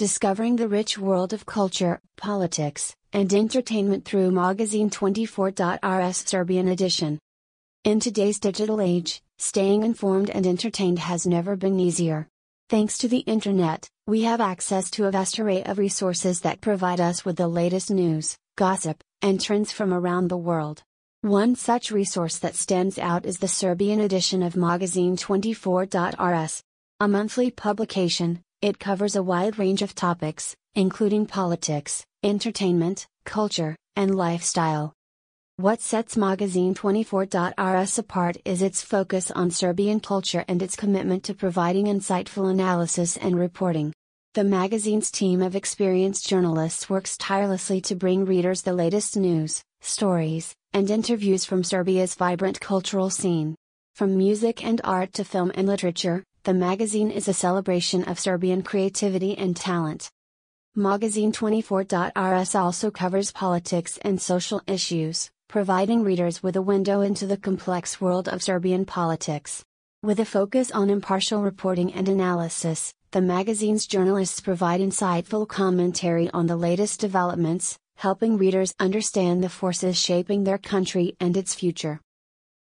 discovering the rich world of culture, politics, and entertainment through Magazin24.rs Serbian edition. In today's digital age, staying informed and entertained has never been easier. Thanks to the internet, we have access to a vast array of resources that provide us with the latest news, gossip, and trends from around the world. One such resource that stands out is the Serbian edition of Magazin24.rs. A monthly publication, it covers a wide range of topics, including politics, entertainment, culture, and lifestyle. What sets Magazin24.rs apart is its focus on Serbian culture and its commitment to providing insightful analysis and reporting. The magazine's team of experienced journalists works tirelessly to bring readers the latest news, stories, and interviews from Serbia's vibrant cultural scene. From music and art to film and literature, the magazine is a celebration of Serbian creativity and talent. Magazin24.rs also covers politics and social issues, providing readers with a window into the complex world of Serbian politics. With a focus on impartial reporting and analysis, the magazine's journalists provide insightful commentary on the latest developments, helping readers understand the forces shaping their country and its future.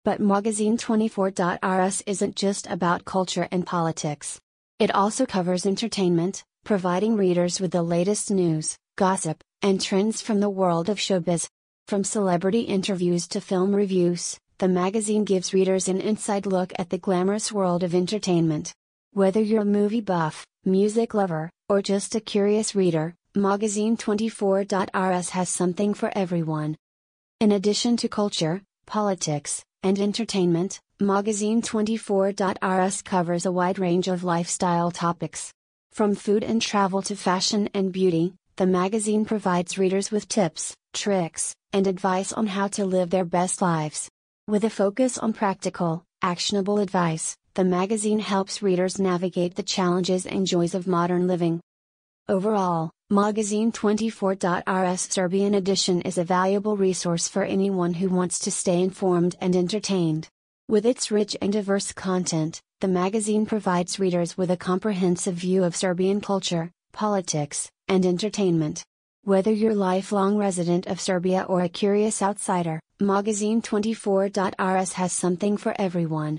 But Magazin24.rs isn't just about culture and politics. It also covers entertainment, providing readers with the latest news, gossip, and trends from the world of showbiz. From celebrity interviews to film reviews, the magazine gives readers an inside look at the glamorous world of entertainment. Whether you're a movie buff, music lover, or just a curious reader, Magazin24.rs has something for everyone. In addition to culture, politics, and entertainment, Magazin24.rs covers a wide range of lifestyle topics. From food and travel to fashion and beauty, the magazine provides readers with tips, tricks, and advice on how to live their best lives. With a focus on practical, actionable advice, the magazine helps readers navigate the challenges and joys of modern living. Overall, Magazin24.rs Serbian edition is a valuable resource for anyone who wants to stay informed and entertained. With its rich and diverse content, the magazine provides readers with a comprehensive view of Serbian culture, politics, and entertainment. Whether you're a lifelong resident of Serbia or a curious outsider, Magazin24.rs has something for everyone.